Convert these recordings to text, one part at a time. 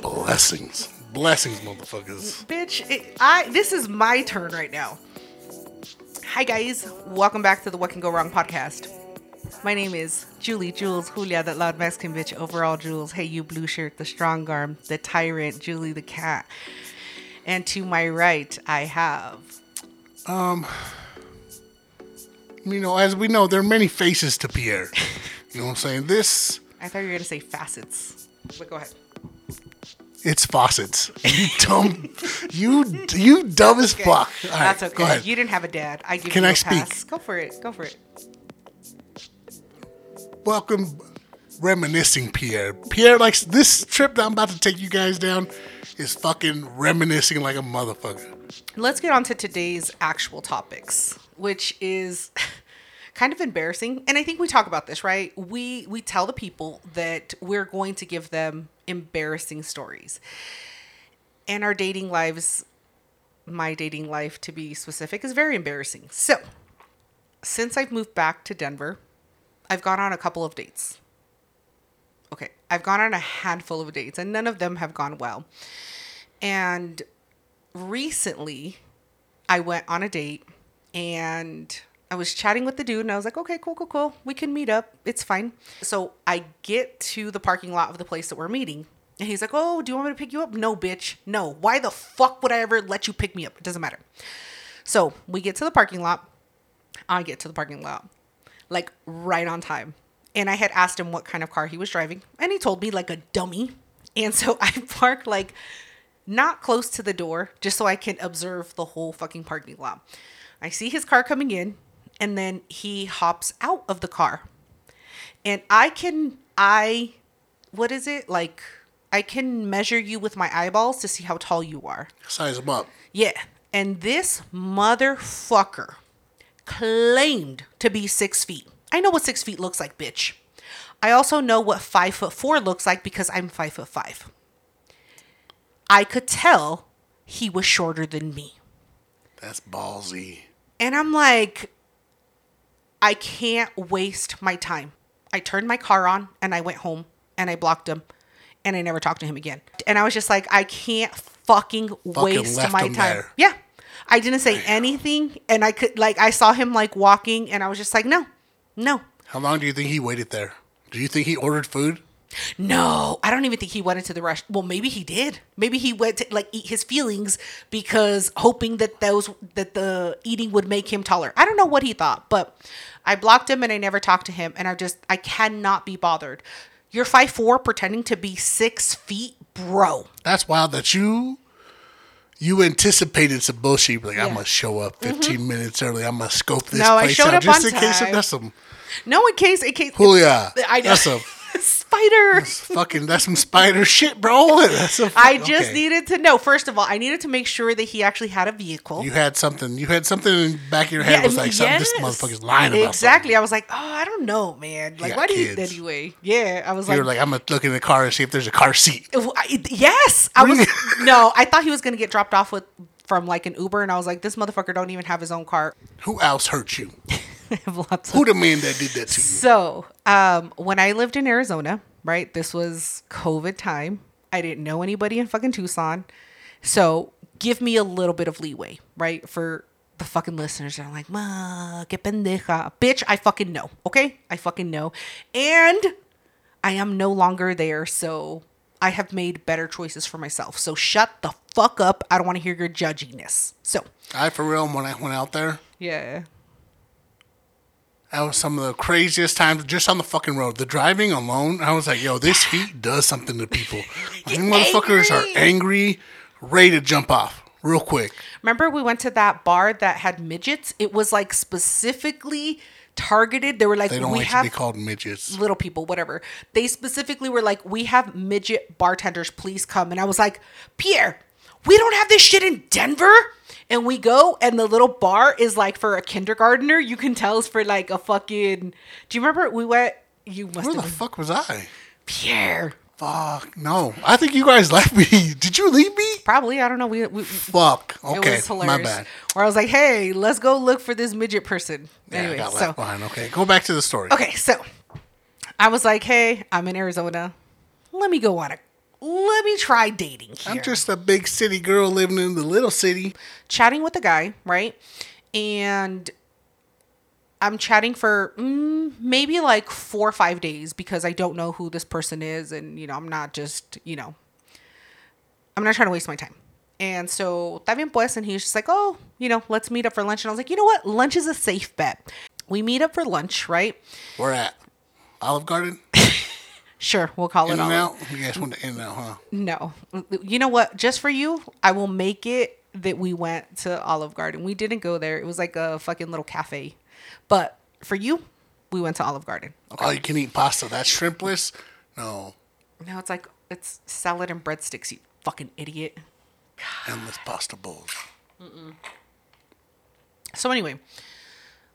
Blessings. Blessings, motherfuckers. Bitch, it, I this is my turn right now. Hi guys, welcome back to the What Can Go Wrong podcast. My name is Julie Jules Julia, that loud Mexican bitch. Overall Jules, hey you blue shirt, the strong arm, the tyrant, Julie the cat. And to my right, I have um, You know, as we know, there are many faces to Pierre. You know what I'm saying? This, I thought you were gonna say facets. But go ahead. it's faucets. You dumb, you you dumb as Okay. fuck. All right, That's okay. Go ahead. You didn't have a dad. I give Can you I a pass. speak? Go for it. Go for it. Welcome, reminiscing Pierre. Pierre likes this trip that I'm about to take you guys down is fucking reminiscing like a motherfucker. let's get on to today's actual topics which is kind of embarrassing. And i think we talk about this right? We we tell the people that we're going to give them embarrassing stories. And our dating lives my dating life to be specific is very embarrassing. So since i've moved back to denver i've gone on a couple of dates. Okay i've gone on a handful of dates and none of them have gone well. And recently I went on a date and I was chatting with the dude and I was like, okay, cool, cool, cool. We can meet up. It's fine. So I get to the parking lot of the place that we're meeting. And he's like, oh, do you want me to pick you up? No, bitch. No. Why the fuck would I ever let you pick me up? It doesn't matter. So we get to the parking lot. I get to the parking lot like right on time. And I had asked him what kind of car he was driving. And he told me like a dummy. And so I parked like not close to the door just so I can observe the whole fucking parking lot. I see his car coming in and then he hops out of the car. And I can I what is it? Like I can measure you with my eyeballs to see how tall you are. Size them up. Yeah. And this motherfucker claimed to be six feet. I know what six feet looks like, bitch. I also know what five foot four looks like because I'm five foot five. I could tell he was shorter than me. That's ballsy. And I'm like, I can't waste my time. I turned my car on and I went home and I blocked him and I never talked to him again. And I was just like, I can't fucking, waste my time. there. Yeah. I didn't say anything and I could, like, I saw him like walking and I was just like, no, no, How long do you think he waited there? Do you think he ordered food? No. I don't even think he went into the rush. Well, maybe he did. Maybe he went to like eat his feelings because hoping that those, that the eating would make him taller. I don't know what he thought, but I blocked him and I never talked to him. And I just, I cannot be bothered. You're five four pretending to be six feet, bro. That's wild that you you anticipated some bullshit. Like I'm gonna show up mm-hmm. 15 minutes early. I'm gonna scope this No, I place showed out up just on in case time. that's some No, in case, in case. Julia. I know. That's a spider. fucking that's some spider shit, bro. That's a I fuck- just okay. needed to know. First of all, I needed to make sure that he actually had a vehicle. You had something. You had something in the back of your head. was like something. This yes. motherfucker's lying about Exactly. I was like, oh, I don't know, man. Like, why do you anyway? Yeah, I was Something. You like, were like, I'm gonna look in the car and see if there's a car seat. I- yes, I was. No, I thought he was gonna get dropped off with from like an Uber, and I was like, this motherfucker don't even have his own car. Who else hurt you? Have lots of Who the man that did that to you? So, um, when I lived in Arizona, right, this was COVID time. I didn't know anybody in fucking Tucson. So, give me a little bit of leeway, right? For the fucking listeners that are like, ma, que pendeja. Bitch, I fucking know, okay? I fucking know. And I am no longer there, so I have made better choices for myself. So, shut the fuck up. I don't want to hear your judginess. So, I for real when I went out there. yeah. That was some of the craziest times just on the fucking road. The driving alone, I was like, yo, this heat does something to people. These motherfuckers are angry, ready to jump off real quick. Remember we went to that bar that had midgets? It was like specifically targeted. They were like, They don't we like have to be called midgets. little people, whatever. They specifically were like, we have midget bartenders, please come. And I was like, Pierre, we don't have this shit in Denver. And we go, and the little bar is like for a kindergartner. You can tell it's for like a fucking. Do you remember we went? You must Where the been fuck was I? Pierre. Fuck no. I think you guys left me. Did you leave me? Probably. I don't know. We, we Fuck. it Okay. My bad. Where I was like, "Hey, let's go look for this midget person." Yeah, I anyway, got so behind. Okay. Go back to the story. okay, so I was like, "Hey, I'm in Arizona. Let me go on a. Let me try dating here." I'm just a big city girl living in the little city. chatting with a guy, right? And I'm chatting for mm, maybe like four or five days because I don't know who this person is. And, you know, I'm not just, you know, I'm not trying to waste my time. And so, bien pues. And he's just like, oh, you know, let's meet up for lunch. And I was like, you know what? Lunch is a safe bet. We meet up for lunch, right? We're at Olive Garden. Sure, we'll call In it and out. You guys went to In-N-Out, huh? No. You know what? Just for you, I will make it that we went to Olive Garden. We didn't go there. It was like a fucking little cafe. But for you, we went to Olive Garden. Oh, you can eat pasta. That's shrimpless. No. No, it's like it's salad and breadsticks, you fucking idiot. Endless pasta bowls. So anyway,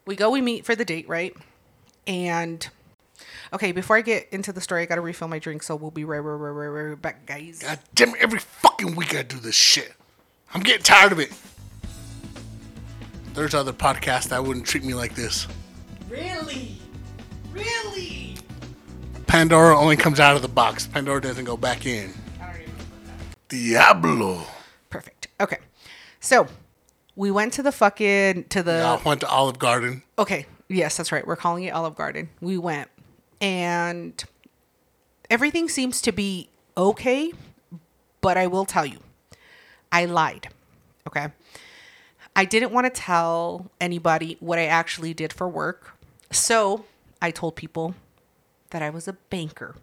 we go, we meet for the date, right? And okay, before I get into the story, I gotta refill my drink, so we'll be right, right, right, right, right back, guys. God damn it. Every fucking week I do this shit. I'm getting tired of it. There's other podcasts that wouldn't treat me like this. Really? Really? Pandora only comes out of the box. Pandora doesn't go back in. I don't even that. Diablo. Perfect. Okay. So we went to the fucking to the I went to Olive Garden. Okay. Yes, that's right. We're calling it Olive Garden. We went and everything seems to be okay, but I will tell you, I lied. Okay. I didn't want to tell anybody what I actually did for work. So I told people that I was a banker.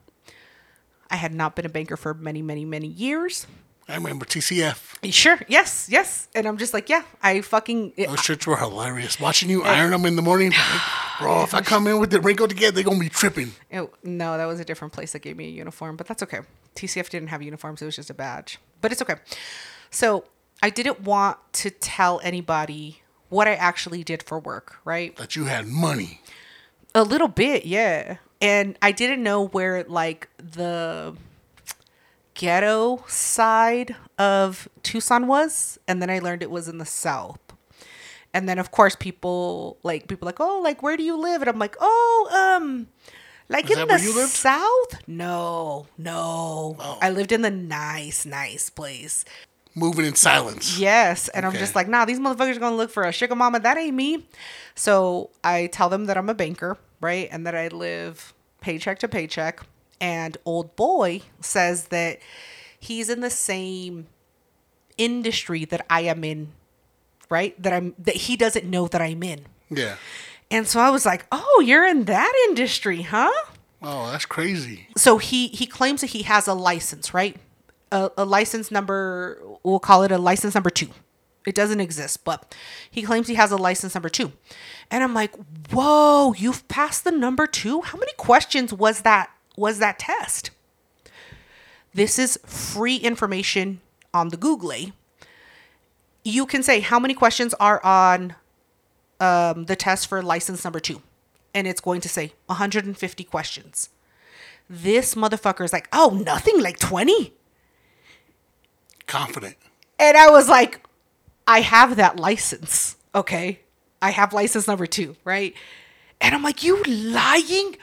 I had not been a banker for many, many, many years. I remember TCF. Sure. Yes. Yes. And I'm just like, yeah, I fucking. Those shirts were hilarious. Watching you iron them in the morning. like, Bro, if I come in with the wrinkle together, they're going to be tripping. It, no, that was a different place that gave me a uniform, but that's okay. TCF didn't have uniforms; it was just a badge. But it's okay. So I didn't want to tell anybody what I actually did for work, right? That you had money. A little bit, yeah. And I didn't know where like the ghetto side of Tucson was, and then I learned it was in the south. And then of course people like people like, "Oh, like where do you live?" And I'm like, "Oh, um like Is in the south?" No, no. Oh. I lived in the nice, nice place. Moving in silence. Yes, and I'm just like, nah, these motherfuckers are gonna look for a sugar mama. That ain't me. So I tell them that I'm a banker, right, and that I live paycheck to paycheck. And old boy says that he's in the same industry that I am in, right? That I'm that he doesn't know that I'm in. Yeah. And so I was like, oh, you're in that industry, huh? Oh, that's crazy. so he he claims that he has a license, right? A, a license number, we'll call it a license number two. It doesn't exist, but he claims he has a license number two. And I'm like, whoa, you've passed the number two? How many questions was that was that test? This is free information on the Googly. You can say how many questions are on um, the test for license number two, and it's going to say 150 questions. This motherfucker is like, oh, nothing like 20. Confident. And I was like, I have that license. Okay. I have license number two, right? And I'm like, you lying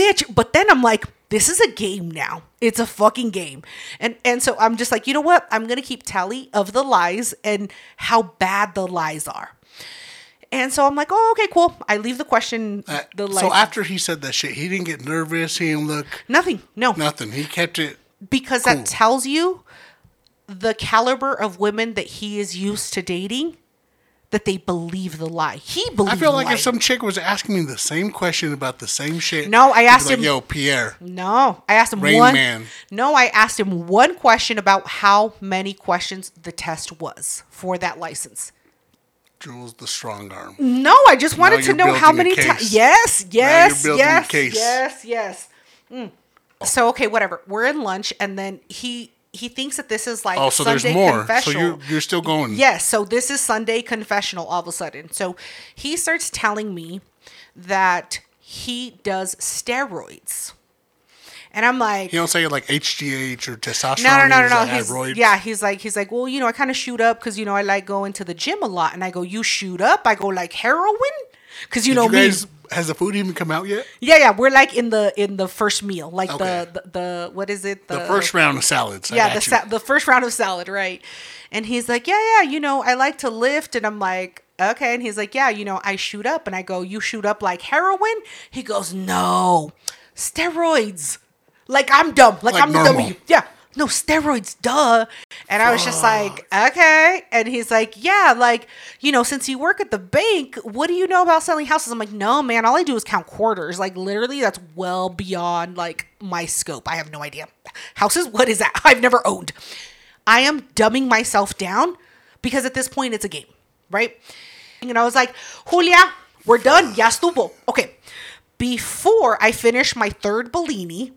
bitch. But then I'm like, this is a game now. It's a fucking game. And and so I'm just like, you know what? I'm gonna keep tally of the lies and how bad the lies are. And so I'm like, oh, okay, cool. I leave the question. Uh, The so after he said that shit, he didn't get nervous. He didn't look nothing. No, nothing. He kept it. because Cool. that tells you the caliber of women that he is used to dating that they believe the lie he believes I feel like if some chick was asking me the same question about the same shit. No, I asked like, him- Yo, Pierre. no i asked him Rain one Man. no i asked him one question about how many questions the test was for that license Jules the strong arm. no i just wanted to know how many times yes yes yes case. yes yes Mm. so okay whatever we're in lunch and then he he thinks that this is like Oh, so there's Sunday more. So confessional. you're you're still going. Yes, so this is Sunday confessional all of a sudden. So he starts telling me that he does steroids. And I'm like, You don't say like HGH or testosterone. no, no, no, no, no. like, He's, yeah, he's like, he's like, well, you know, I kind of shoot up because you know I like going to the gym a lot, and I go, you shoot up? I go like heroin, because you Did know you me. guys, has the food even come out yet? Yeah, yeah, we're like in the in the first meal, like Okay. the, the the what is it? The first round of salads. I yeah, the sa- the first round of salad, right? And he's like, yeah, yeah, you know, I like to lift, and I'm like, okay, and he's like, yeah, you know, I shoot up, and I go, you shoot up like heroin? He goes, no, steroids. Like I'm dumb, like, Like I'm the normal. W. Yeah, no steroids, duh. And I was just like, okay. And he's like, yeah, like you know, since you work at the bank, what do you know about selling houses? I'm like, no, man, all I do is count quarters. Like literally, that's well beyond like my scope. I have no idea. Houses, what is that? I've never owned. I am dumbing myself down because at this point it's a game, right? And I was like, Julia, we're done. Ya estuvo. Okay. Before I finish my third Bellini,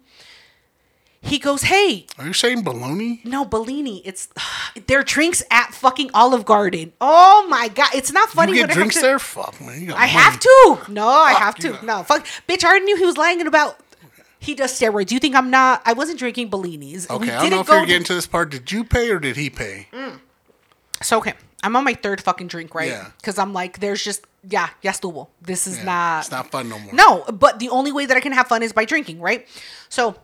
he goes, Hey, Are you saying bologna? no, Bellini, it's their drinks at fucking Olive Garden. Oh my god, it's not funny You when get it drinks comes to- there? Fuck, man. You got I money. have to. No, I have to. No, fuck, bitch. I already knew he was lying about. He does steroids. You think I'm not? I wasn't drinking Bellinis. Okay, I don't know if you're getting to this part. Did you pay or did he pay? Mm. So okay, I'm on my third fucking drink, right? Yeah. Because I'm like, there's just yeah, ya estuvo. This is Yeah, not. It's not fun no more. No, but the only way that I can have fun is by drinking, right? So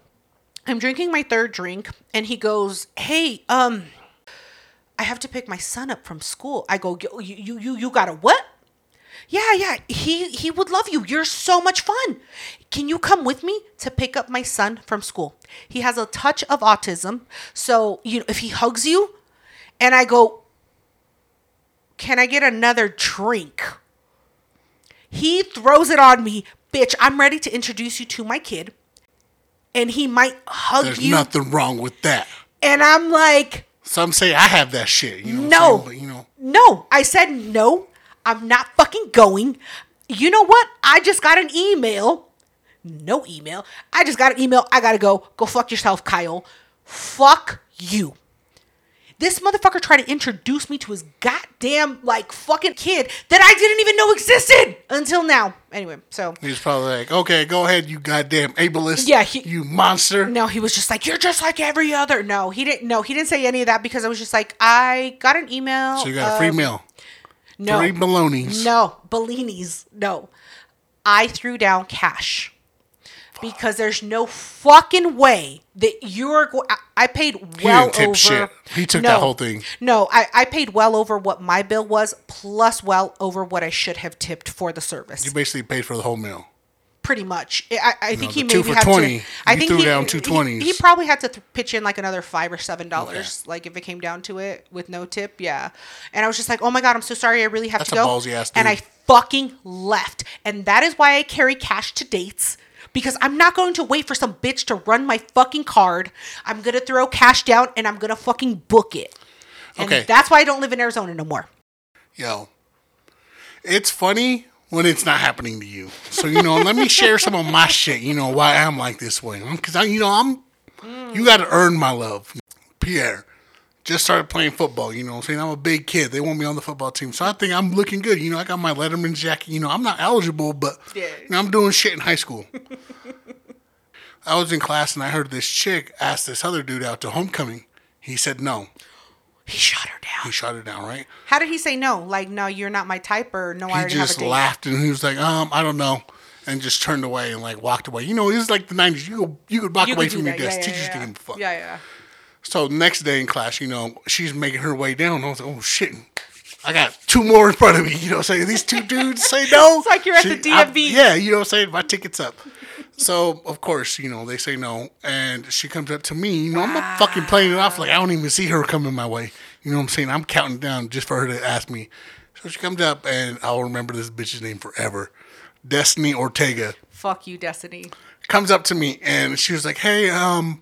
I'm drinking my third drink, and he goes, "Hey, um, I have to pick my son up from school." I go, "You, you, you, you got a what?" Yeah, yeah. He he would love you. You're so much fun. Can you come with me to pick up my son from school? He has a touch of autism, so you know if he hugs you, and I go, "Can I get another drink?" He throws it on me, bitch. I'm ready to introduce you to my kid, and he might hug you. There's you, nothing wrong with that. and I'm like, Some say I have that shit. You know No. But, you know, No, I said no. I'm not fucking going. You know what? I just got an email. No email. I just got an email. I gotta go. Go fuck yourself, Kyle. Fuck you. This motherfucker tried to introduce me to his goddamn like fucking kid that I didn't even know existed until now. Anyway, so he's probably like, okay, go ahead, you goddamn ableist. Yeah, he- you monster. no, he was just like, "You're just like every other." No, he didn't. No, he didn't say any of that because I was just like, I got an email. So you got a free of- meal. No, Three balonies. No, Bellinis. No. I threw down cash because there's no fucking way that you're going. I paid well didn't tip over. shit. He took that whole thing. No, I, I paid well over what my bill was, plus well over what I should have tipped for the service. You basically paid for the whole meal. Pretty much. I, I think he two maybe for had 20, to. I think threw he, down two he- He, probably had to th- pitch in like another five or seven dollars, like if it came down to it with no tip. Yeah, and I was just like, oh my god, I'm so sorry. I really have That's to a go. ballsy ass and I fucking left, and that is why I carry cash to dates. Because I'm not going to wait for some bitch to run my fucking card. I'm gonna throw cash down and I'm gonna fucking book it. And Okay. that's why I don't live in Arizona no more. Yo, it's funny when it's not happening to you. So you know, let me share some of my shit. You know why I'm like this way? Because I, you know, I'm. You got to earn my love, Pierre. Just started playing football. You know, what I'm saying I'm a big kid. They want me on the football team, so I think I'm looking good. You know, I got my Letterman jacket. You know, I'm not eligible, but Yeah. you know, I'm doing shit in high school. I was in class and I heard this chick ask this other dude out to homecoming. He said no. He shot her down. He shot her down, right? How did he say no? Like, no, you're not my type, or no, I he already have a just laughed and he was like, um, I don't know, and just turned away and like walked away. You know, it was like the '90s. You go, you could walk You away could from your that. desk. Yeah, yeah, Teachers yeah. didn't fuck. Yeah, yeah. So next day in class, you know, she's making her way down. I was like, oh shit. I got two more in front of me, you know what I'm saying? These two dudes say no. It's like you're at the I- DMV. yeah, you know what I'm saying? My ticket's up. So, of course, you know, they say no. And she comes up to me. You know, I'm not fucking playing it off like I don't even see her coming my way. You know what I'm saying? I'm counting down just for her to ask me. So she comes up, and I'll remember this bitch's name forever. Destiny Ortega Fuck you, Destiny. comes up to me and she was like, "Hey, um,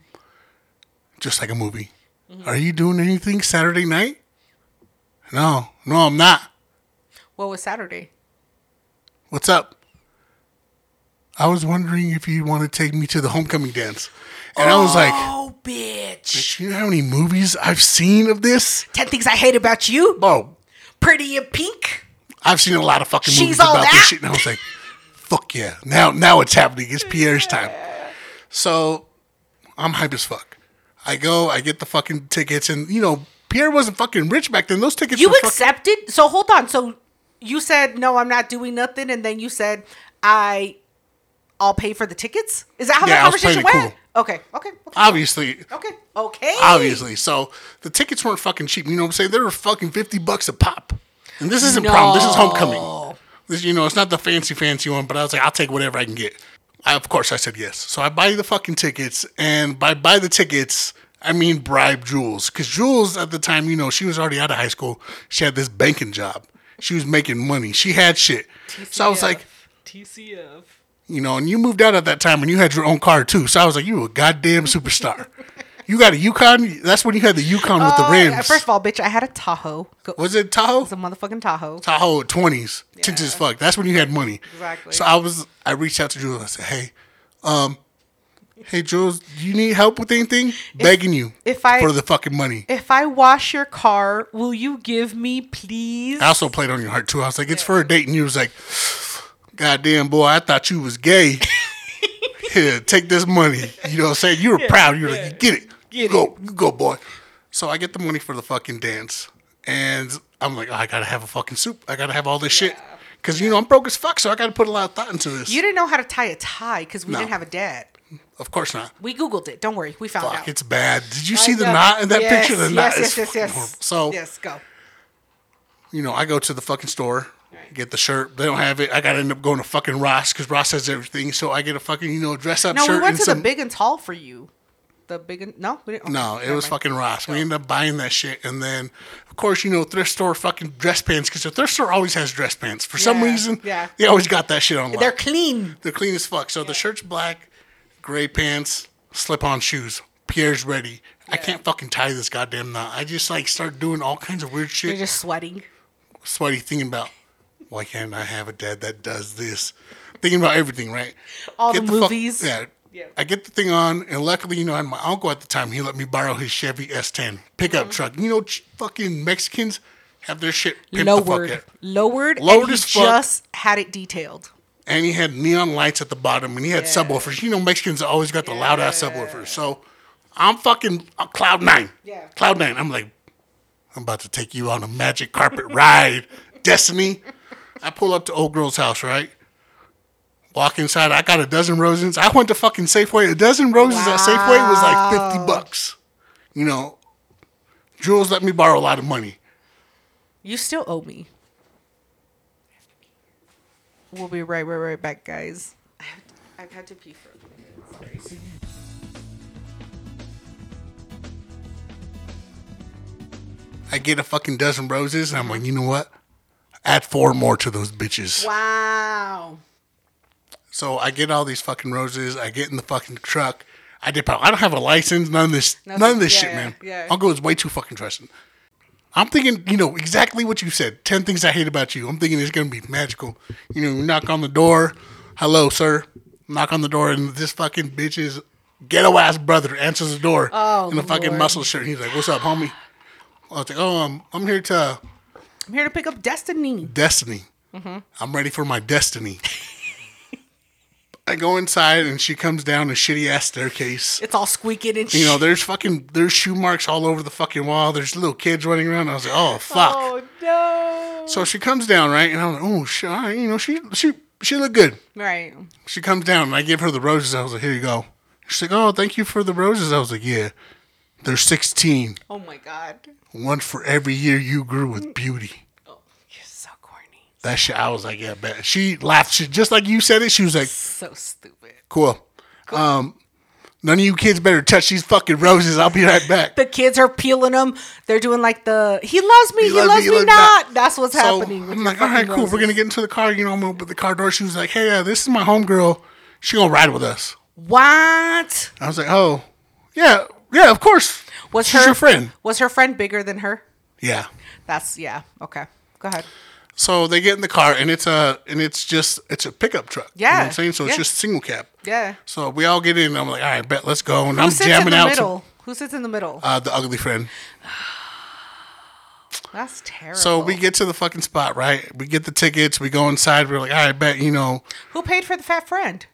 just like a movie, Mm-hmm. are you doing anything Saturday night?" No, no, I'm not. What was Saturday? What's up? I was wondering if you want to take me to the homecoming dance, and I was like, Oh, bitch. "Do you know how many movies I've seen of this?" Ten things I hate about you. Oh, Pretty in pink. I've seen a lot of fucking She's movies about that? this shit, and I was like, "Fuck yeah!" Now, now it's happening. It's Pierre's time. So I'm hype as fuck. I go, I get the fucking tickets, and you know, Pierre wasn't fucking rich back then. Those tickets You were fucking, accepted? So hold on. So you said no, I'm not doing nothing, and then you said I, I'll pay for the tickets. Is that how Yeah, the conversation went? Okay, okay, okay, obviously, okay, okay. obviously. So the tickets weren't fucking cheap. You know what I'm saying? They were fucking fifty bucks a pop. And this isn't prom. This is homecoming. This, you know, it's not the fancy, fancy one. But I was like, I'll take whatever I can get. I, of course, I said yes. So I buy the fucking tickets, and by buy the tickets, I mean bribe Jules, because Jules at the time, you know, she was already out of high school. She had this banking job. She was making money. She had shit. So I was like, TCF. you know, and you moved out at that time and you had your own car too. So I was like, you a goddamn superstar. you got a Yukon. That's when you had the Yukon with the rims. First of all, bitch, I had a Tahoe. Go, was it Tahoe? it's a motherfucking Tahoe. Tahoe twenties, tinted as fuck. That's when you had money. Exactly. So I was, I reached out to Jules. I said, hey, um, hey Jules, do you need help with anything? Begging you if I- for the fucking money. If I wash your car, will you give me, please? I also played on your heart too. I was like, it's for a date, and you was like, goddamn boy, I thought you was gay. Here, take this money. You know what I'm saying? You were proud. You were like, you get it. You go, you go, boy. So I get the money for the fucking dance, and I'm like, oh, I gotta have a fucking soup. I gotta have all this shit. Cause you know I'm broke as fuck, so I gotta put a lot of thought into this. You didn't know how to tie a tie because we No. didn't have a dad. of course not. We googled it. Don't worry, we found Fuck, out. it's bad. Did you see the knot in that Yes, picture? The yes, knot yes, is yes, yes. horrible. So yes, go. you know, I go to the fucking store, get the shirt. They don't have it. I gotta end up going to fucking Ross because Ross has everything. So I get a fucking you know dress up No, shirt we went and to some. the big and tall for you. The big and no, we didn't. okay, no, it was mind. fucking Ross. We ended up buying that shit, and then of course you know thrift store fucking dress pants because the thrift store always has dress pants for some Yeah, reason. yeah. they always got that shit on. lock. They're clean. They're clean as fuck. So the shirt's black, gray pants, slip on shoes. Pierre's ready. I can't fucking tie this goddamn knot. I just like start doing all kinds of weird shit. You're just sweating. sweaty thinking about why can't I have a dad that does this? Thinking about everything, right? All the fuck- movies. yeah. Yeah. I get the thing on, and luckily, you know, I had my uncle at the time. He let me borrow his Chevy S10 pickup Mm-hmm. truck. You know, ch- fucking Mexicans have their shit pimped the fuck Lowered, lowered, Lowered and as fuck. just had it detailed. And he had neon lights at the bottom, and he had subwoofers. You know, Mexicans always got the loud ass subwoofers. So I'm fucking uh, cloud nine. Yeah. Cloud nine. I'm like, I'm about to take you on a magic carpet ride, Destiny. I pull up to old girl's house, right? Walk inside. I got a dozen roses. I went to fucking Safeway. A dozen roses at Safeway was like fifty bucks. You know, Jules let me borrow a lot of money. You still owe me. We'll be right, right, right back, guys. I have I've had to pee for a minute. Sorry. I get a fucking dozen roses, and I'm like, you know what? Add four more to those bitches. Wow. So I get all these fucking roses. I get in the fucking truck. I dip out. I don't have a license. None of this. Nothing. None of this Yeah, shit, yeah, man. yeah. Uncle is way too fucking trusting. I'm thinking, you know, exactly what you said. Ten things I hate about you. I'm thinking it's gonna be magical. You know, you knock on the door. Hello, sir. Knock on the door, and this fucking bitch's ghetto ass brother answers the door Oh, in a fucking Lord. muscle shirt. He's like, "What's up, homie?" I was like, "Oh, um, I'm here to I'm here to pick up Destiny. destiny. Mm-hmm. I'm ready for my destiny." I go inside, and she comes down a shitty ass staircase. It's all squeaking and shit. You know, there's fucking there's shoe marks all over the fucking wall. There's little kids running around. I was like, oh fuck. Oh no. So she comes down, right? And I'm like, oh shit, all right, you know, she she she looked good. Right. She comes down and I give her the roses. I was like, here you go. She's like, oh, thank you for the roses. I was like, yeah. There's 16. Oh my god. One for every year you grew with beauty. Oh, you're so corny. That shit, I was like, yeah, bet. She laughed. She, just like you said it, she was like, So stupid. cool. Um, none of you kids better touch these fucking roses. I'll be right back. The kids are peeling them. They're doing like the he loves me, he, loves loves, me, loves not. not. That's what's So happening. I'm like, all right, cool. We're gonna get into the car. You know, I'm gonna open the car door. She was like, hey, uh, this is my homegirl. She gonna ride with us. What? I was like, oh, yeah, yeah, of course. Was She's her your friend? Was her friend bigger than her? Yeah. That's yeah. Okay. Go ahead. So they get in the car, and it's a and it's just it's a pickup truck. you know Yeah, what I'm saying so. It's yeah. just single cab. Yeah. So we all get in. and I'm like, all right, bet, let's go. And Who I'm sits in jamming the out middle? Who sits in the middle? uh, the ugly friend. That's terrible. So we get to the fucking spot, right? We get the tickets. We go inside. We're like, all right, bet, you know, Who paid for the fat friend?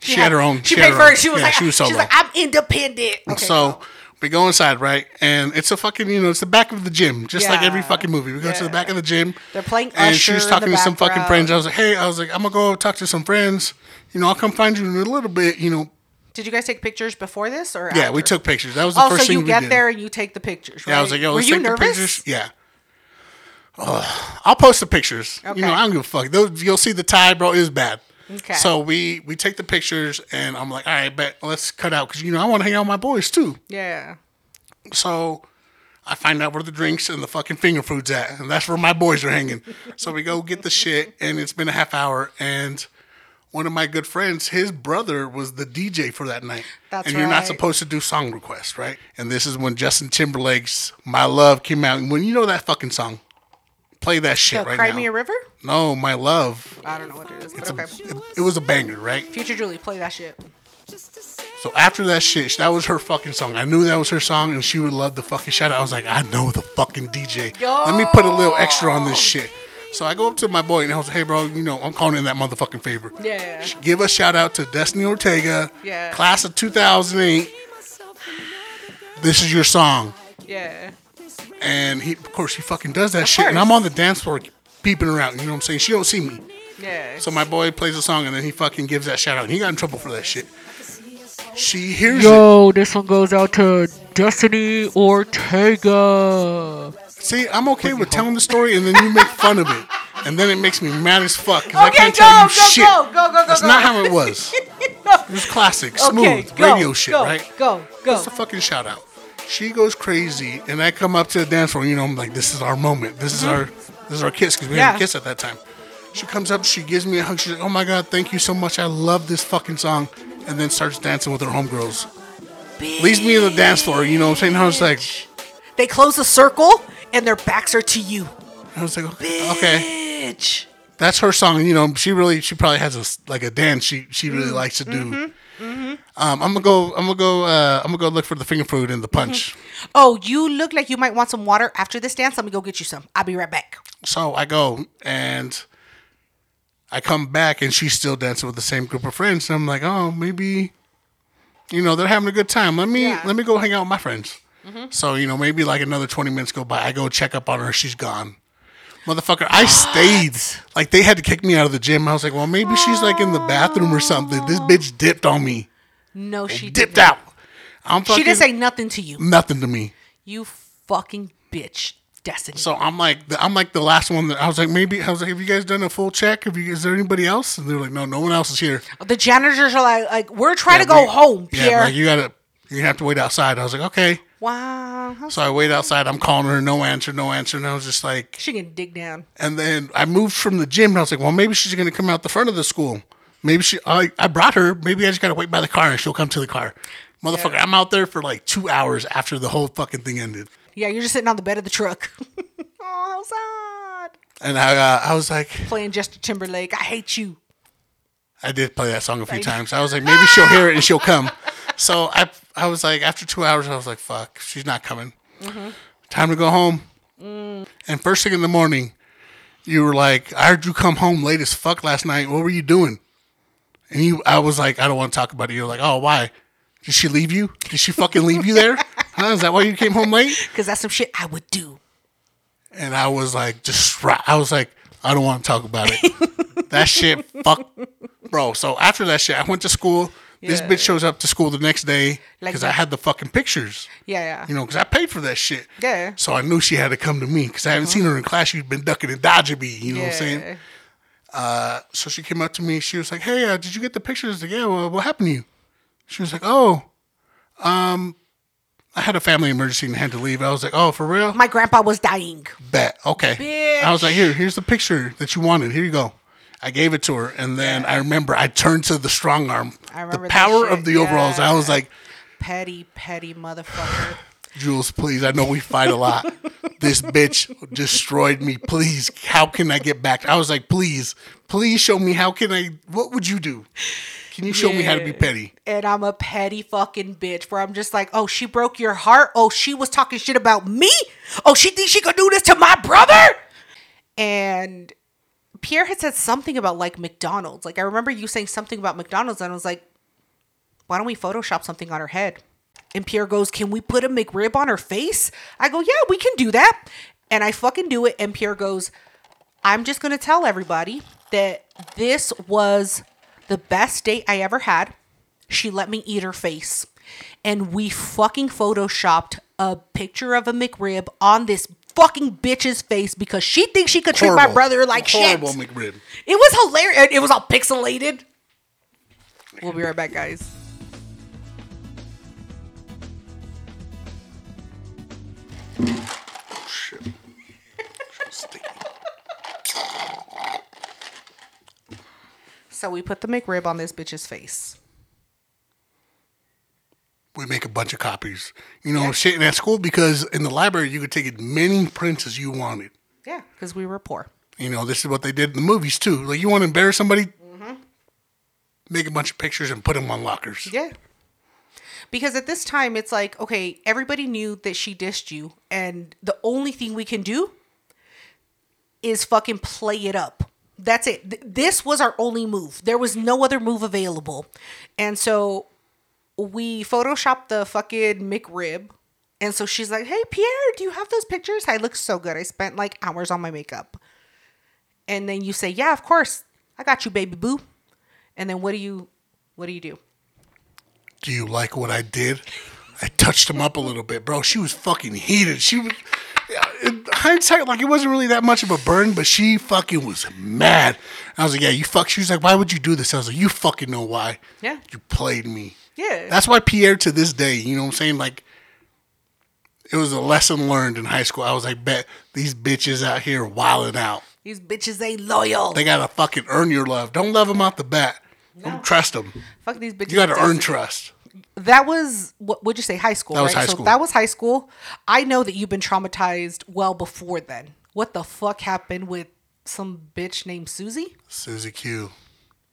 She, had her own. She, had paid for it. She was yeah, like, she was solo. she's like, I'm independent. Okay, so cool. We go inside, right? And it's a fucking, you know, it's the back of the gym, just like every fucking movie. We go to the back of the gym. They're playing and Usher she was talking to some fucking friends. I was like, hey, I was like, I'm gonna go talk to some friends. You know, I'll come find you in a little bit. You know, did you guys take pictures before this or yeah, we took pictures. That was the Oh, first so thing you get there and you take the pictures. Right? Yeah, I was like, yo, were let's you take nervous? the pictures. Yeah. I'll post the pictures. Okay. You know, I don't give a fuck. Those, you'll see the tie, bro. It was bad. Okay. So we we take the pictures, and I'm like, all right, bet let's cut out because you know I want to hang out with my boys too. Yeah. So I find out where the drinks and the fucking finger food's at, and that's where my boys are hanging. so we go get the shit, and it's been a half hour, and one of my good friends, his brother was the DJ for that night. That's and you're not supposed to do song requests, right? And this is when Justin Timberlake's "My Love" came out. And when you know that fucking song, play that shit So right Cry now. Me a River? no, "My Love." I don't know what it is, but It's a- it, it was a banger, right? Future Julie, play that shit. So after that shit, that was her fucking song. I knew that was her song, and she would love the fucking shout out. I was like, I know the fucking DJ. Yo. Let me put a little extra on this shit. So I go up to my boy and I was like, Hey, bro, you know I'm calling in that motherfucking favor. Yeah. Give a shout out to Destiny Ortega, Yeah. class of 2008. This is your song, Yeah. And he, of course, he fucking does that shit. And. I'm on the dance floor peeping around. You know what I'm saying? She don't see me. Yeah. So my boy plays a song and then he fucking gives that shout out. And he got in trouble for that shit. She hears it. Yo, this one goes out to Destiny Ortega. See, I'm okay with telling the story and then you make fun of it. And then it makes me mad as fuck. 'cause I Okay, can't go, tell you go, shit. go, go, go, go, That's go. not how it was. It was classic, smooth, okay, go, radio shit, go, right? Go, go. That's a fucking shout out. She goes crazy, and I come up to the dance floor. You know, I'm like, this is our moment. This is our, this is our kiss because we Mm-hmm. Yeah. had a kiss at that time. She comes up, she gives me a hug. She's like, oh my god, thank you so much. I love this fucking song, and then starts dancing with her homegirls. Leaves me in the dance floor. You know what I'm saying? I was like, They close the circle and their backs are to you. I was like, okay, okay. Bitch. that's her song. You know, she really, she probably has a like a dance she she really Mm-hmm. likes to do. Um, I'm gonna go. I'm gonna go. Uh, I'm gonna go look for the finger food and the punch. Oh, you look like you might want some water after this dance. Let me go get you some. I'll be right back. So I go and I come back and she's still dancing with the same group of friends. And I'm like, oh, maybe, you know, they're having a good time. Let me Yeah. let me go hang out with my friends. So you know, maybe like another 20 minutes go by. I go check up on her. She's gone. Motherfucker, I stayed. Like they had to kick me out of the gym. I was like, well, maybe she's like in the bathroom or something. This bitch dipped on me. No, she dipped didn't. out. I'm fucking She didn't say nothing to you. nothing to me. You fucking bitch. Destiny. So I'm like, I'm like the last one that I was like, maybe I was like, have you guys done a full check? Have you? Is there anybody else? And they're like, no, no one else is here. the janitors are like, like we're trying Yeah, to go we- home, Yeah, like you gotta, you have to wait outside. I was like, okay. Wow. So I wait outside. I'm calling her, no answer, no answer. And I was just like, she can dig down? and then I moved from the gym. And I was like, well, maybe she's gonna come out the front of the school. Maybe she, I, I brought her. Maybe I just gotta wait by the car and she'll come to the car. Motherfucker, I'm out there for like two hours after the whole fucking thing ended. Yeah, you're just sitting on the bed of the truck. oh, how sad. And I, uh, I was like, Playing Justin Timberlake. I hate you. I did play that song a few times. I was like, maybe she'll hear it and she'll come. So I, I was like, after two hours, I was like, fuck, she's not coming. Mm-hmm. Time to go home. Mm. And first thing in the morning, you were like, I heard you come home late as fuck last night. What were you doing? And you, I was like, I don't want to talk about it. You're like, oh, why? Did she leave you? Did she fucking leave you there? Huh? Is that why you came home late? Because that's some shit I would do. And I was like, just, I was like, I don't want to talk about it. that shit, fuck, bro. So after that shit, I went to school. This Yeah. bitch shows up to school the next day Like because I that. had the fucking pictures, Yeah, yeah. you know, because I paid for that shit. Yeah. So I knew she had to come to me because I haven't seen her in class. She's been ducking and dodging me, you know what I'm saying? Yeah. So she came up to me. She was like, "Hey, uh, did you get the pictures?" I was like, "Yeah, well, what happened to you?" She was like, "Oh, um, I had a family emergency and had to leave." I was like, "Oh, for real?" My grandpa was dying. Bet. Okay. I was like, here, here's the picture that you wanted. Here you go. I gave it to her, and then I remember I turned to the strong arm, I the remember that power of the overalls. I was like, Petty, petty motherfucker. Jules, please. I know we fight a lot. this bitch destroyed me. Please, how can I get back? I was like, please, please show me how can I. What would you do? Can you show me how to be petty? and I'm a petty fucking bitch where I'm just like, oh, she broke your heart. Oh, she was talking shit about me. Oh, she thinks she could do this to my brother. And Pierre had said something about like McDonald's. Like I remember you saying something about McDonald's, and I was like, why don't we Photoshop something on her head? And Pierre goes, Can we put a McRib on her face? I go, Yeah, we can do that. And I fucking do it. And Pierre goes, I'm just going to tell everybody that this was the best date I ever had. She let me eat her face. And we fucking photoshopped a picture of a McRib on this fucking bitch's face because she thinks she could treat my brother like Horrible shit. McRib. It was hilarious. It was all pixelated. We'll be right back, guys. Oh, shit. So we put the McRib on this bitch's face. Make a bunch of copies. You know, shit in that school because in the library you could take as many prints as you wanted. Yeah, because we were poor. You know, this is what they did in the movies too. Like you want to embarrass somebody, mm-hmm. make a bunch of pictures and put them on lockers. Yeah. Because at this time, it's like, okay, everybody knew that she dissed you, and the only thing we can do is fucking play it up. That's it. Th- This was our only move. There was no other move available. And so we photoshopped the fucking McRib. And so she's like, hey, Pierre, do you have those pictures? I look so good. I spent like hours on my makeup. And then you say, yeah, of course. I got you, baby boo. And then what do you, what do you do? Do you like what I did? I touched him up a little bit, bro. She was fucking heated. She was, in hindsight, like it wasn't really that much of a burn, but she fucking was mad. I was like, yeah, you fuck. She was like, why would you do this? I was like, you fucking know why. Yeah. You played me. Yeah. That's why Pierre to this day, you know what I'm saying? Like, it was a lesson learned in high school. I was like, bet these bitches out here wilding out. These bitches ain't loyal. They gotta fucking earn your love. Don't love them out the bat. Don't trust them. Fuck these bitches. You gotta earn trust. That was what would you say? High school. That was high so school. that was high school. I know that you've been traumatized well before then. What the fuck happened with some bitch named Susie? Susie Q.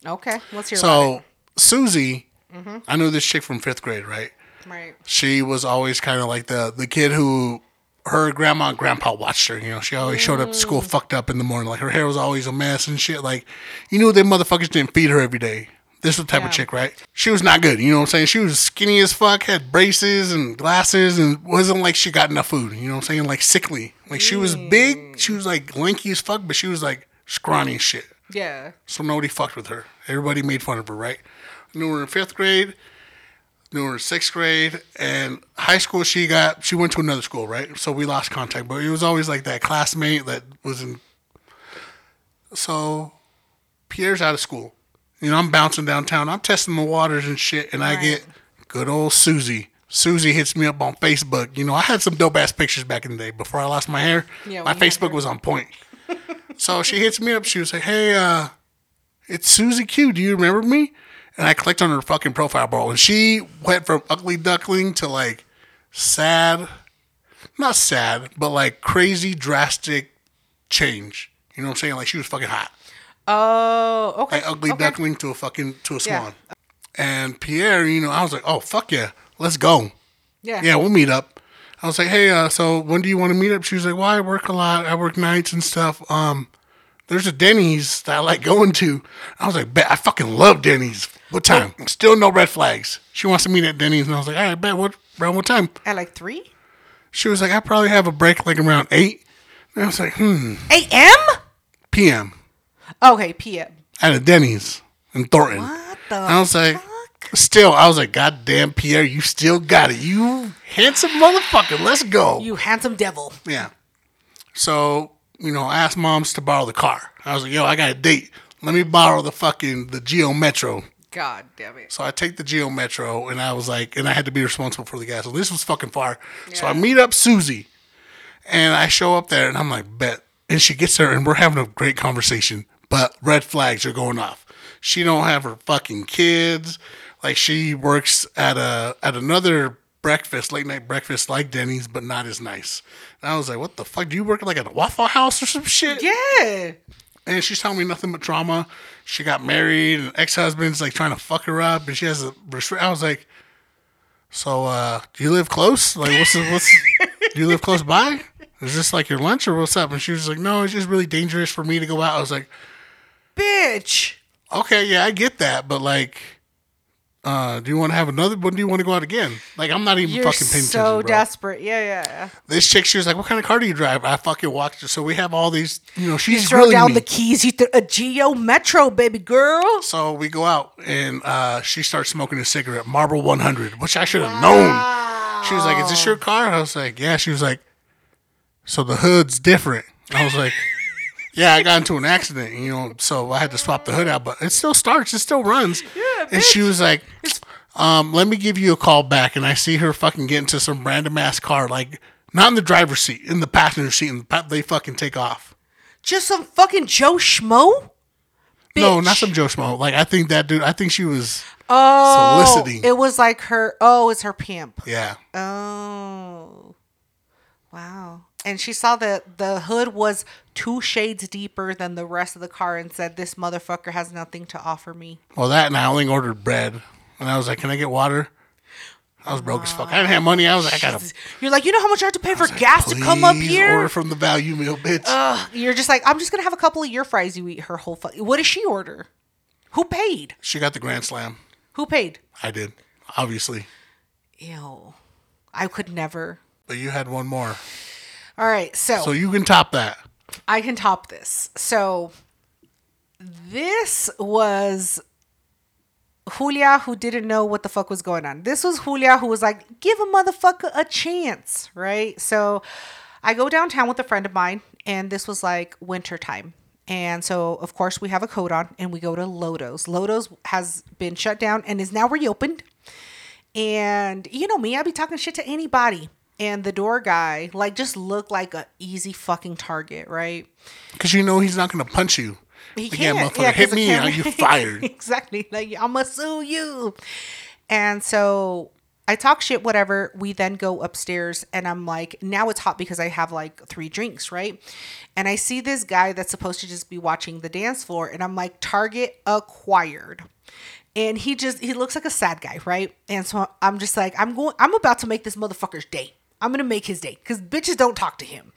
Okay, let's hear about So Susie, Mm-hmm. I knew this chick from fifth grade, right? Right. She was always kind of like the the kid who her grandma and grandpa watched her. You know, she always showed up to school mm. fucked up in the morning. Like her hair was always a mess and shit. Like you knew them motherfuckers didn't feed her every day. This was the type Yeah. of chick, right? She was not good. You know what I'm saying? She was skinny as fuck, had braces and glasses, and wasn't like she got enough food. You know what I'm saying? Like sickly. Like she was big. Mm. She was like lanky as fuck, but she was like scrawny as shit. Yeah. So nobody fucked with her. Everybody made fun of her, right? Knew her in fifth grade, knew her in sixth grade, and high school. She got she went to another school, right? So we lost contact, but it was always like that classmate that was in. So Pierre's out of school. You know, I'm bouncing downtown. I'm testing the waters and shit, and I get good old Susie. Susie hits me up on Facebook. You know, I had some dope ass pictures back in the day before I lost my hair. Yeah, my when you had Facebook was on point. so she hits me up. She was like, "Hey, uh, it's Susie Q. Do you remember me?" And I clicked on her fucking profile, bro, and she went from ugly duckling to like sad, not sad, but like crazy drastic change. You know what I'm saying? Like she was fucking hot. Oh, okay. Like ugly okay. duckling to a fucking to a Yeah. swan. And Pierre, you know, I was like, oh fuck yeah, let's go. Yeah. Yeah, we'll meet up. I was like, hey, uh, so when do you want to meet up? She was like, well, I work a lot. I work nights and stuff. Um, there's a Denny's that I like going to. I was like, bet I fucking love Denny's. What time? Still no red flags. She wants to meet at Denny's, and I was like, all right, bet. What around what time? At like three She was like, I probably have a break like around eight. And I was like, hmm, a.m. p.m. Okay, p.m. at a Denny's in Thornton. What the? I was like, still, I was like, God damn, Pierre, you still got it. You handsome motherfucker. Let's go. you handsome devil. Yeah. So, you know, I asked moms to borrow the car. I was like, yo, I got a date. Let me borrow the fucking the Geo Metro. God damn it. So I take the Geo Metro and I was like, and I had to be responsible for the gas. So this was fucking far. So I meet up Susie and I show up there and I'm like, bet. And she gets there and we're having a great conversation. But red flags are going off. She don't have her fucking kids. Like she works at a at another breakfast, late night breakfast like Denny's, but not as nice. And I was like, what the fuck? Do you work like at a Waffle House or some shit? Yeah. And she's telling me nothing but trauma. She got married, and ex husband's like trying to fuck her up, and she has a. I was like, so uh, do you live close? Like, what's the, what's do you live close by? Is this like your lunch or what's up? And she was like, no, it's just really dangerous for me to go out. I was like, Bitch. okay, yeah, I get that, but like, uh, do you want to have another? When do you want to go out again? Like, I'm not even You're fucking paying so attention, bro. So desperate. Yeah, yeah, yeah. This chick, she was like, "What kind of car do you drive?" I fucking walked her. So we have all these, you know, she's grilling down me. the keys. You th- a Geo Metro, baby girl. So we go out and uh, she starts smoking a cigarette, Marlboro 100, which I should have known. She was like, "Is this your car?" I was like, "Yeah." She was like, "So the hood's different." I was like, "Yeah, I got into an accident, you know, so I had to swap the hood out, but it still starts, it still runs." Yeah, and she was like, um, "Let me give you a call back." And I see her fucking get into some random ass car, like not in the driver's seat, in the passenger seat, and they fucking take off. Just some fucking Joe Schmo. No, not some Joe Schmo. Like I think that dude. I think she was. Oh, Soliciting. It was like her. Oh, it's her pimp. Yeah. Oh, wow. And she saw that the hood was two shades deeper than the rest of the car, and said, "This motherfucker has nothing to offer me." Well, that and I only ordered bread, and I was like, "Can I get water?" I was broke as fuck. I didn't have money. I was like, "I gotta You're like, you know how much I have to pay for gas to come up here? Order from the value meal, bitch. Ugh, you're just like, I'm just gonna have a couple of your fries. You eat her whole. Fu- what does she order? Who paid? she got the grand slam. Who paid? I did, obviously, Ew, I could never. but you had one more, All right, so, so you can top that. I can top this. So this was Julia who didn't know what the fuck was going on. This was Julia who was like, give a motherfucker a chance, right? So I go downtown with a friend of mine, and this was like winter time. And so, of course, we have a coat on and we go to Lodos. Lodos has been shut down and is now reopened. And you know me, I be talking shit to anybody. And the door guy, like, just looked like a easy fucking target, right? Because you know he's not gonna punch you. He Like, can't. motherfucker, Yeah, hit me, and uh, you fired. exactly. Like I'ma sue you. And so I talk shit, whatever. We then go upstairs and I'm like, now it's hot because I have like three drinks, right? And I see this guy that's supposed to just be watching the dance floor, and I'm like, target acquired. And he just he looks like a sad guy, right? And so I'm just like, I'm going I'm about to make this motherfucker's day. I'm gonna make his day. Cause bitches don't talk to him.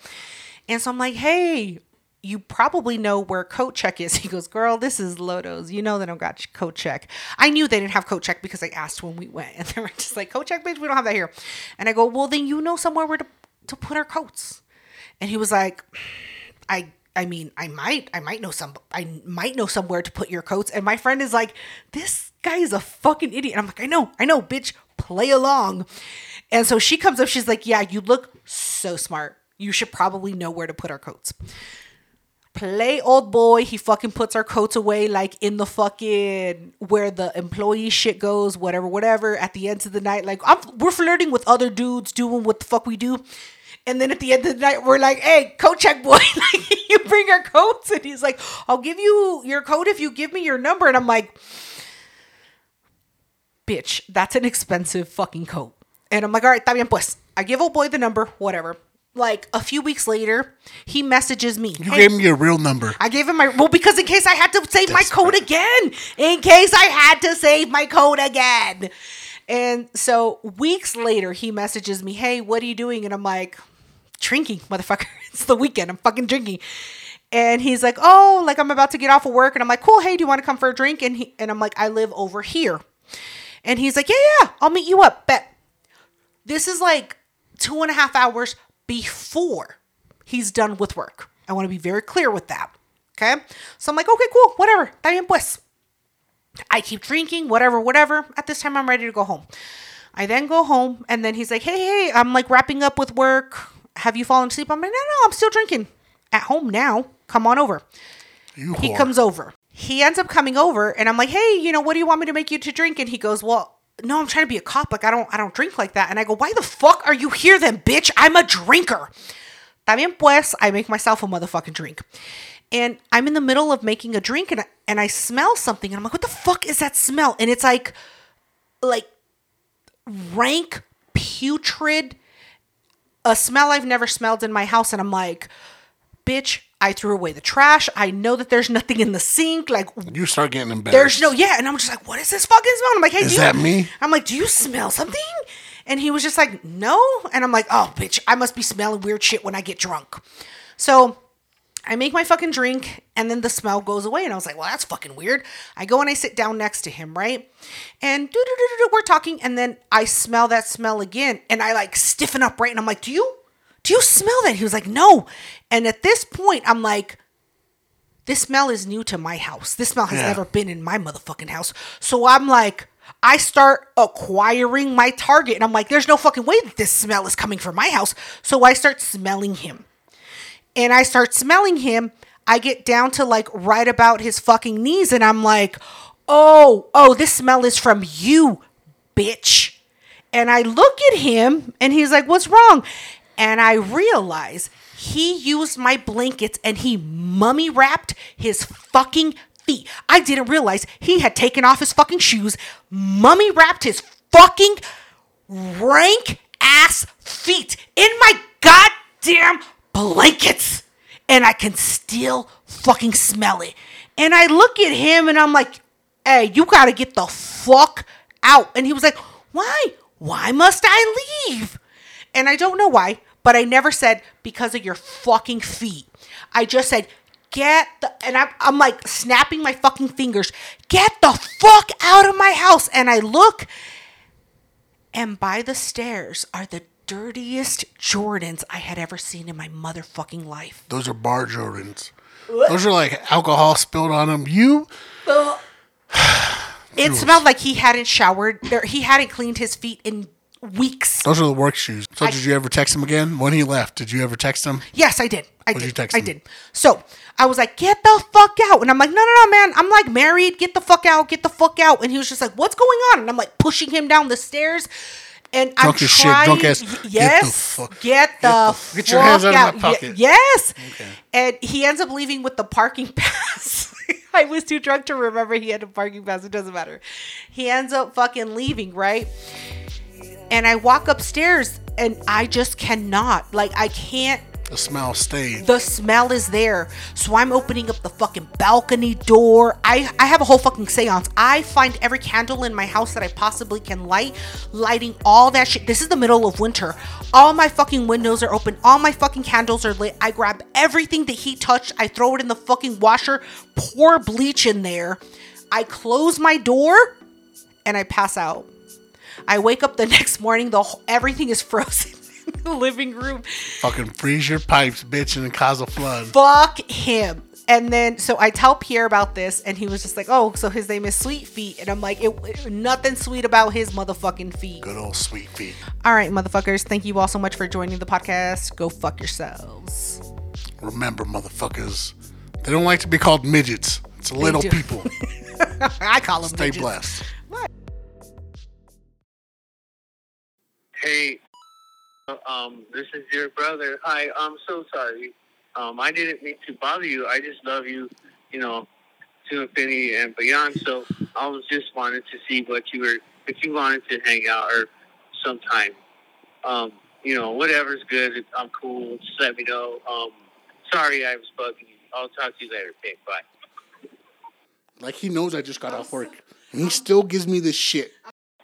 And so I'm like, hey, you probably know where coat check is. He goes, girl, this is Lodos. You know they don't got coat check. I knew they didn't have coat check because I asked when we went. And they were just like, coat check, bitch, we don't have that here. And I go, well, then you know somewhere where to, to put our coats. And he was like, I I mean, I might I might know some I might know somewhere to put your coats. And my friend is like, this guy is a fucking idiot. And I'm like, I know, I know, bitch, play along. And so she comes up, she's like, Yeah, you look so smart. You should probably know where to put our coats. Play old boy, he fucking puts our coats away like in the fucking where the employee shit goes, whatever, whatever. At the end of the night, like I'm, we're flirting with other dudes doing what the fuck we do. And then at the end of the night, we're like, hey, coat check boy, like you bring our coats. And he's like, I'll give you your coat if you give me your number. And I'm like, bitch, that's an expensive fucking coat. And I'm like, all right, está bien pues. I give old boy the number, whatever. Like a few weeks later, he messages me. You "Hey, gave me your real number. I gave him my well because in case I had to save my code again. In case I had to save my code again. And so weeks later, he messages me, "Hey, what are you doing?" And I'm like, "Drinking, motherfucker. It's the weekend. I'm fucking drinking." And he's like, "Oh, like I'm about to get off of work." And I'm like, "Cool. Hey, do you want to come for a drink?" And he and I'm like, "I live over here." And he's like, "Yeah, yeah, I'll meet you up." Bet. This is like two and a half hours before he's done with work. I want to be very clear with that. Okay. So I'm like, okay, cool, whatever. Está pues. I keep drinking, whatever, whatever. At this time, I'm ready to go home. I then go home, and then he's like, hey, hey, I'm like wrapping up with work. Have you fallen asleep? I'm like, no, no, I'm still drinking at home now. Come on over. You He whore. comes over. He ends up coming over, and I'm like, "Hey, you know, what do you want me to make you to drink?" And he goes, "Well, no, I'm trying to be a cop. Like, I don't, I don't drink like that." And I go, "Why the fuck are you here, then, bitch? I'm a drinker." Bien, pues. I make myself a motherfucking drink, and I'm in the middle of making a drink, and I, and I smell something, and I'm like, "What the fuck is that smell?" And it's like, like rank, putrid, a smell I've never smelled in my house, and I'm like, "Bitch." I threw away the trash. I know that there's nothing in the sink. Like, You start getting embarrassed. there's no yeah, and I'm just like, what is this fucking smell? I'm like, hey, Is do you, that me? I'm like, do you smell something? And he was just like, no. And I'm like, oh, bitch, I must be smelling weird shit when I get drunk. So I make my fucking drink and then the smell goes away. And I was like, well, that's fucking weird. I go and I sit down next to him, right? And we're talking. And then I smell that smell again. And I like stiffen up, right? And I'm like, do you do you smell that? He was like, no. And at this point, I'm like, this smell is new to my house. This smell has Yeah. never been in my motherfucking house. So I'm like, I start acquiring my target. And I'm like, there's no fucking way that this smell is coming from my house. So I start smelling him and I start smelling him. I get down to like right about his fucking knees, and I'm like, oh, oh, this smell is from you, bitch. And I look at him, and he's like, what's wrong? And I realize he used my blankets and he mummy wrapped his fucking feet. I didn't realize he had taken off his fucking shoes, mummy wrapped his fucking rank ass feet in my goddamn blankets. And I can still fucking smell it. And I look at him and I'm like, hey, you gotta get the fuck out. And he was like, why? Why must I leave? And I don't know why, but I never said because of your fucking feet. I just said, get the, and I'm, I'm like snapping my fucking fingers, get the fuck out of my house. And I look, and by the stairs are the dirtiest Jordans I had ever seen in my motherfucking life. Those are bar Jordans. Those are like alcohol spilled on them. You It smelled like he hadn't showered, or he hadn't cleaned his feet in weeks. Those are the work shoes. So I- did you ever text him again when he left? Did you ever text him? Yes, I did. I did. you text I him? did. So I was like, "Get the fuck out!" And I'm like, "No, no, no, man! I'm like married. Get the fuck out! Get the fuck out!" And he was just like, "What's going on?" And I'm like pushing him down the stairs. And I'm Drunk as shit, drunk as- y- get the yes, fuck- get the, get the get your hands fuck out of my pocket. yes, and he ends up leaving with the parking pass. I was too drunk to remember he had a parking pass. It doesn't matter. He ends up fucking leaving, right? And I walk upstairs and I just cannot. Like, I can't. The smell stayed. The smell is there. So I'm opening up the fucking balcony door. I, I have a whole fucking seance. I find every candle in my house that I possibly can light, lighting all that shit. This is the middle of winter. All my fucking windows are open. All my fucking candles are lit. I grab everything that he touched. I throw it in the fucking washer, pour bleach in there. I close my door and I pass out. I wake up the next morning, the whole, everything is frozen in the living room. Fucking freeze your pipes, bitch, and cause a flood. Fuck him. And then, so I tell Pierre about this, and he was just like, "Oh, so his name is Sweet Feet," and I'm like, it, it- "Nothing sweet about his motherfucking feet." Good old sweet feet. All right, motherfuckers, thank you all so much for joining the podcast. Go fuck yourselves. Remember, motherfuckers, they don't like to be called midgets. It's little people. I call them Stay midgets. blessed. Hey, um, this is your brother. Hi, I'm so sorry. Um, I didn't mean to bother you. I just love you, you know, to infinity and beyond. So I was just wanted to see what you were, if you wanted to hang out or sometime. Um, you know, whatever's good. I'm cool. Just let me know. Um, sorry I was bugging you. I'll talk to you later. Okay, bye. Like he knows I just got off work, and he still gives me this shit.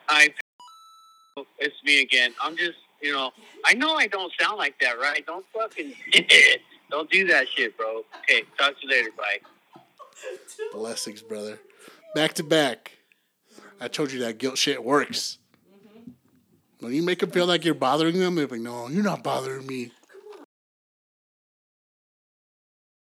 I, it's me again. I'm just, you know, I know I don't sound like that, right? Don't fucking, don't do that shit, bro. Okay, talk to you later. Bye. Blessings, brother. Back to back. I told you that guilt shit works. Mm-hmm. When you make them feel like you're bothering them, they're like, "No, you're not bothering me."